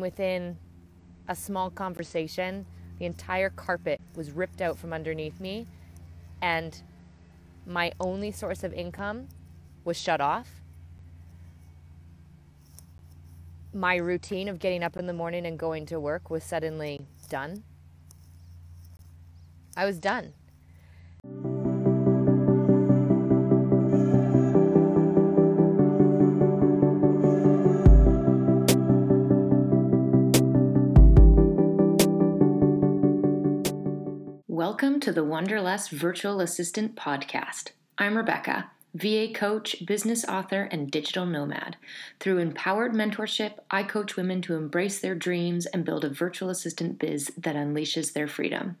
Within a small conversation, the entire carpet was ripped out from underneath me, and my only source of income was shut off. My routine of getting up in the morning and going to work was suddenly done. I was done. Welcome to the Wanderlust Virtual Assistant Podcast. I'm Rebecca, VA coach, business author, and digital nomad. Through empowered mentorship, I coach women to embrace their dreams and build a virtual assistant biz that unleashes their freedom.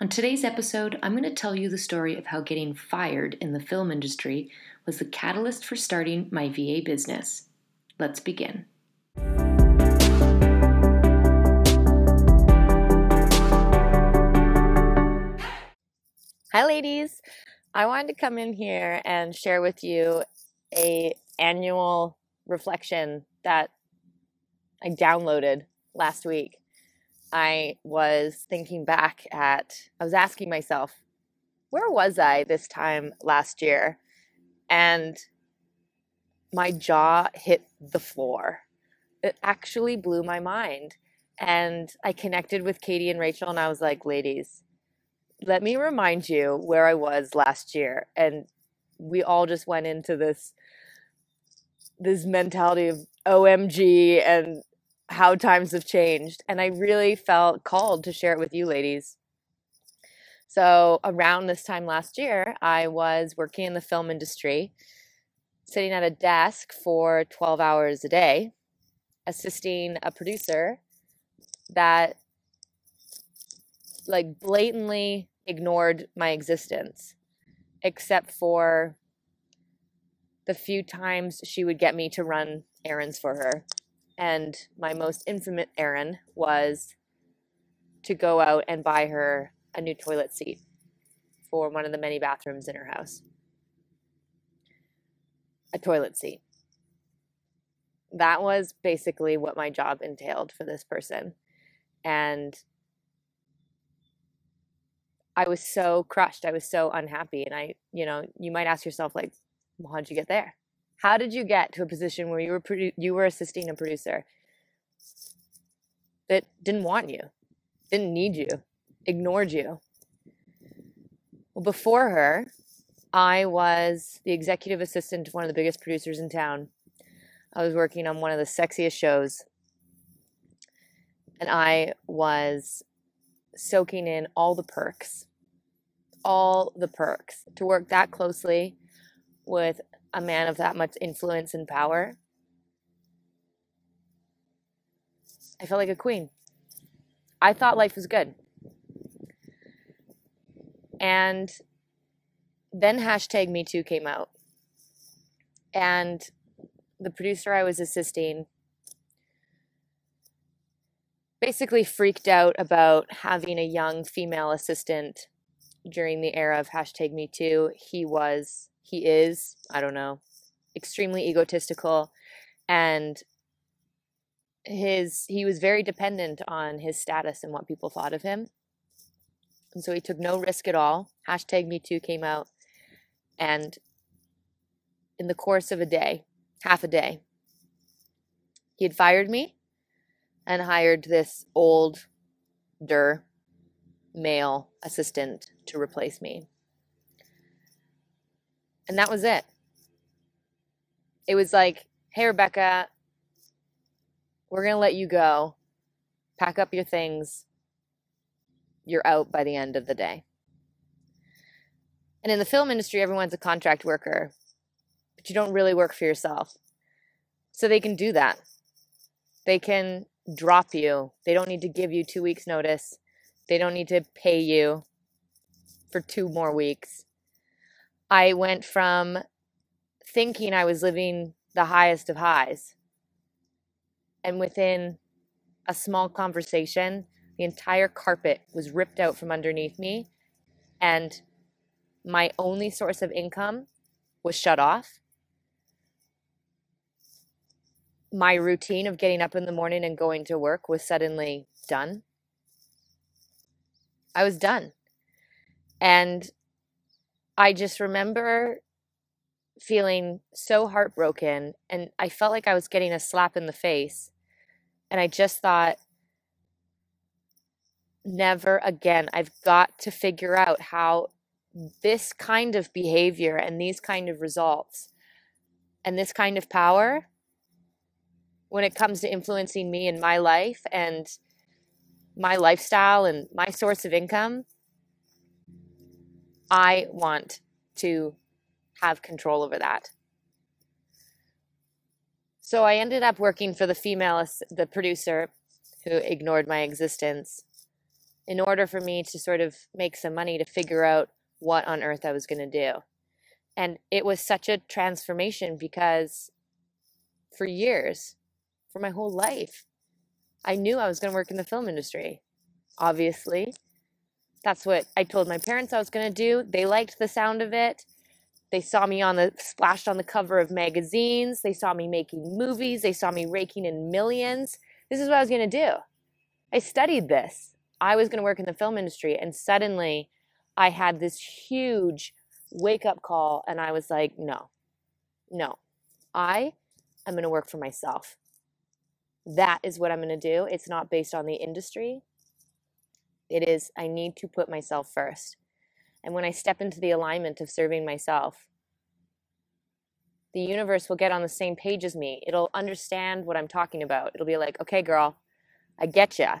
On today's episode, I'm going to tell you the story of how getting fired in the film industry was the catalyst for starting my VA business. Let's begin. Hi ladies. I wanted to come in here and share with you a annual reflection that I downloaded last week. I was thinking back at I was asking myself, where was I this time last year? And my jaw hit the floor. It actually blew my mind. And I connected with Katie and Rachel and I was like, ladies, let me remind you where I was last year. And we all just went into this this mentality of OMG and how times have changed. And I really felt called to share it with you ladies. So, around this time last year, I was working in the film industry, sitting at a desk for 12 hours a day, assisting a producer that like blatantly ignored my existence, except for the few times she would get me to run errands for her. And my most infamous errand was to go out and buy her a new toilet seat for one of the many bathrooms in her house. A toilet seat. That was basically what my job entailed for this person. And I was so crushed. I was so unhappy. And I, you know, you might ask yourself, like, well, how'd you get there? How did you get to a position where you were produ- you were assisting a producer that didn't want you, didn't need you, ignored you? Well, before her, I was the executive assistant to one of the biggest producers in town. I was working on one of the sexiest shows. And I was soaking in all the perks, all the perks. To work that closely with a man of that much influence and power, I felt like a queen. I thought life was good. And then hashtag Me Too came out. And the producer I was assisting basically freaked out about having a young female assistant during the era of hashtag me too. He was he is i don't know extremely egotistical and his he was very dependent on his status and what people thought of him. And so he took no risk at all. Hashtag me too came out and in the course of a day half a day he had fired me and hired this older male assistant to replace me. And that was it. It was like, hey, Rebecca, we're going to let you go. Pack up your things. You're out by the end of the day. And in the film industry, everyone's a contract worker, but you don't really work for yourself. So they can do that. They can drop you. They don't need to give you two weeks' notice. They don't need to pay you for two more weeks. I went from thinking I was living the highest of highs, and within a small conversation, the entire carpet was ripped out from underneath me, and my only source of income was shut off. My routine of getting up in the morning and going to work was suddenly done. I was done. And I just remember feeling so heartbroken and I felt like I was getting a slap in the face. And I just thought, never again. I've got to figure out how this kind of behavior and these kind of results and this kind of power when it comes to influencing me in my life and my lifestyle and my source of income, I want to have control over that. So I ended up working for the female, the producer who ignored my existence in order for me to sort of make some money to figure out what on earth I was going to do. And it was such a transformation because for years, for my whole life, I knew I was going to work in the film industry. Obviously, that's what I told my parents I was going to do. They liked the sound of it. They saw me on the splashed on the cover of magazines. They saw me making movies. They saw me raking in millions. This is what I was going to do. I studied this. I was going to work in the film industry. And suddenly I had this huge wake up call. And I was like, no, no, I am going to work for myself. That is what I'm going to do. It's not based on the industry. It is, I need to put myself first. And when I step into the alignment of serving myself, the universe will get on the same page as me. It'll understand what I'm talking about. It'll be like, okay, girl, I get ya.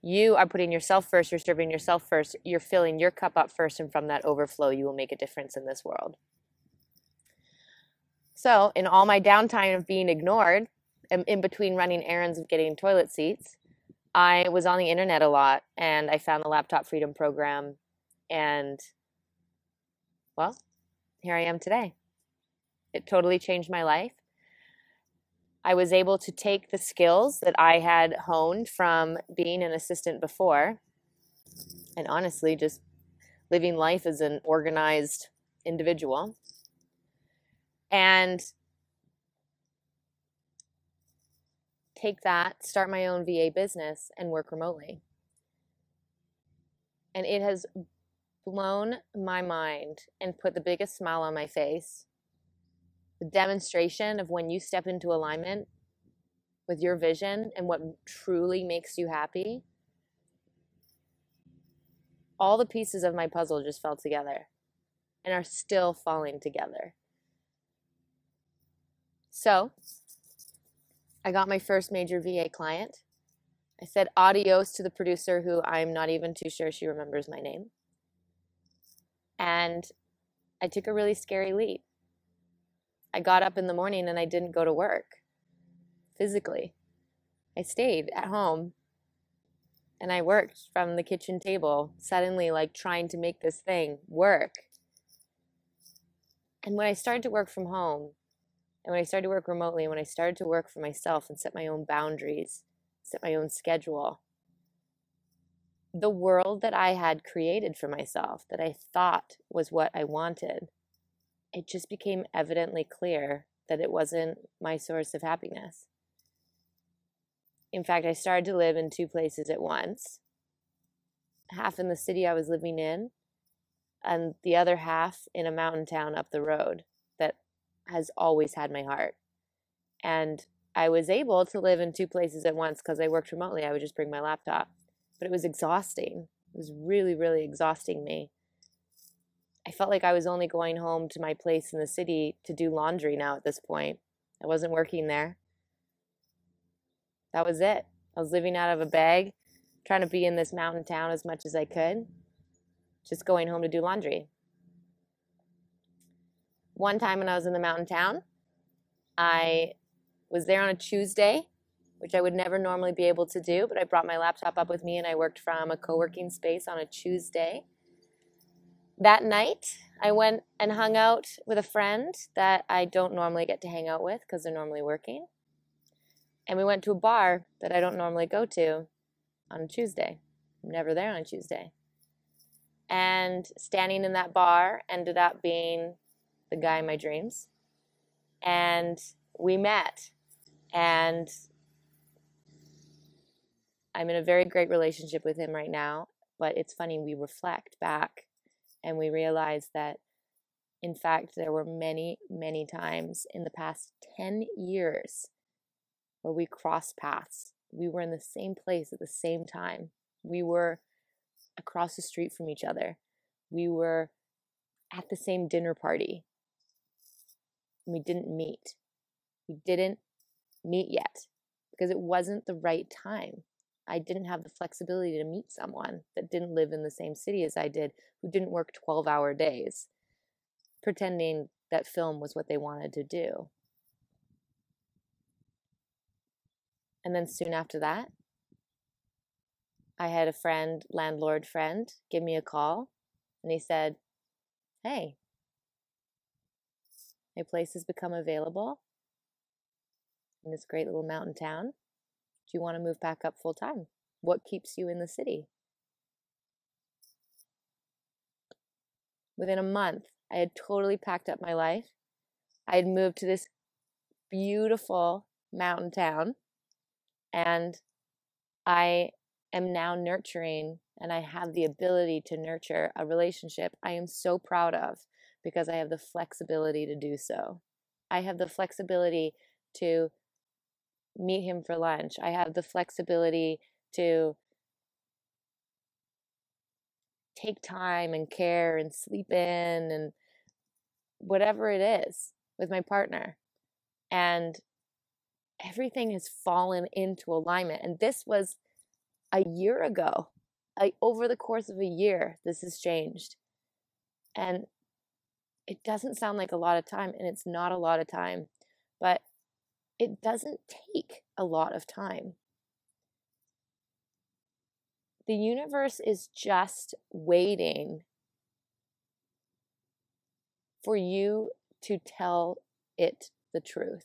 You are putting yourself first. You're serving yourself first. You're filling your cup up first. And from that overflow, you will make a difference in this world. So, in all my downtime of being ignored, in between running errands of getting toilet seats, I was on the internet a lot and I found the Laptop Freedom Program. And, well, here I am today. It totally changed my life. I was able to take the skills that I had honed from being an assistant before and honestly just living life as an organized individual and take that, start my own VA business, and work remotely. And it has blown my mind and put the biggest smile on my face the demonstration of when you step into alignment with your vision and what truly makes you happy, all the pieces of my puzzle just fell together and are still falling together. So, I got my first major VA client. I said adios to the producer, who I'm not even too sure she remembers my name. And I took a really scary leap. I got up in the morning and I didn't go to work physically. I stayed at home and I worked from the kitchen table, suddenly like trying to make this thing work. And when I started to work from home, and when I started to work remotely, when I started to work for myself and set my own boundaries, set my own schedule, the world that I had created for myself, that I thought was what I wanted, it just became evidently clear that it wasn't my source of happiness. In fact, I started to live in two places at once half in the city I was living in, and the other half in a mountain town up the road has always had my heart. And I was able to live in two places at once because I worked remotely. I would just bring my laptop, but it was exhausting. It was really, really exhausting me. I felt like I was only going home to my place in the city to do laundry now at this point. I wasn't working there. That was it. I was living out of a bag, trying to be in this mountain town as much as I could, just going home to do laundry. One time when I was in the mountain town, I was there on a Tuesday, which I would never normally be able to do, but I brought my laptop up with me and I worked from a co working space on a Tuesday that night, I went and hung out with a friend that I don't normally get to hang out with because they're normally working. And we went to a bar that I don't normally go to on a Tuesday. I'm never there on a Tuesday. And standing in that bar ended up being the guy in my dreams. And we met. And I'm in a very great relationship with him right now. But it's funny, we reflect back and we realize that, in fact, there were many, many times in the past 10 years where we crossed paths. We were in the same place at the same time. We were across the street from each other. We were at the same dinner party. We didn't meet. We didn't meet yet because it wasn't the right time. I didn't have the flexibility to meet someone that didn't live in the same city as I did, who didn't work 12 hour days, pretending that film was what they wanted to do. And then soon after that, I had a friend, landlord friend, give me a call and he said, Hey, my place has become available in this great little mountain town. Do you want to move back up full time? What keeps you in the city? Within a month, I had totally packed up my life. I had moved to this beautiful mountain town and I am now nurturing and I have the ability to nurture a relationship I am so proud of because I have the flexibility to do so. I have the flexibility to meet him for lunch. I have the flexibility to take time and care and sleep in and whatever it is with my partner. And everything has fallen into alignment. And this was a year ago. Like over the course of a year, this has changed. And it doesn't sound like a lot of time, and it's not a lot of time, but it doesn't take a lot of time. The universe is just waiting for you to tell it the truth,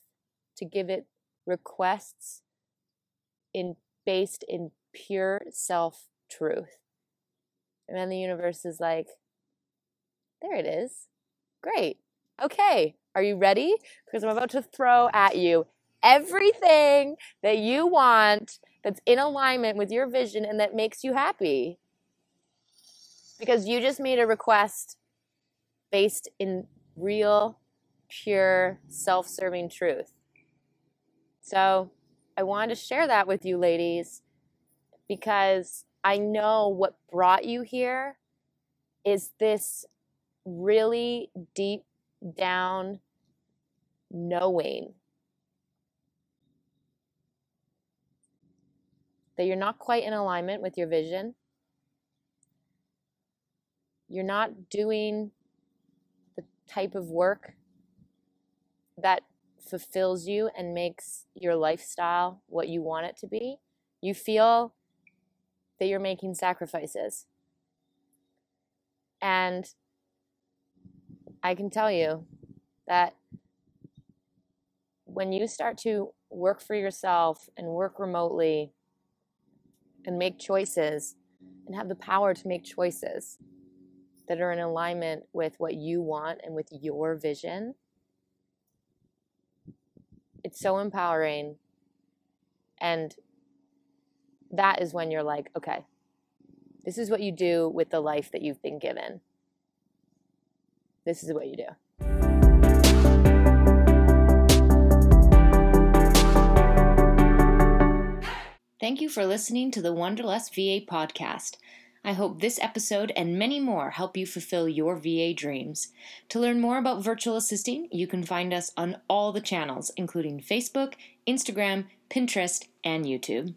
to give it requests in based in pure self truth. And then the universe is like, there it is. Great. Okay. Are you ready? Because I'm about to throw at you everything that you want that's in alignment with your vision and that makes you happy. Because you just made a request based in real, pure, self serving truth. So I wanted to share that with you, ladies, because I know what brought you here is this really deep down knowing that you're not quite in alignment with your vision. You're not doing the type of work that fulfills you and makes your lifestyle what you want it to be. You feel that you're making sacrifices. And I can tell you that when you start to work for yourself and work remotely and make choices and have the power to make choices that are in alignment with what you want and with your vision, it's so empowering. And that is when you're like, okay, this is what you do with the life that you've been given. This is what you do. Thank you for listening to the Wanderlust VA podcast. I hope this episode and many more help you fulfill your VA dreams. To learn more about virtual assisting, you can find us on all the channels, including Facebook, Instagram, Pinterest, and YouTube.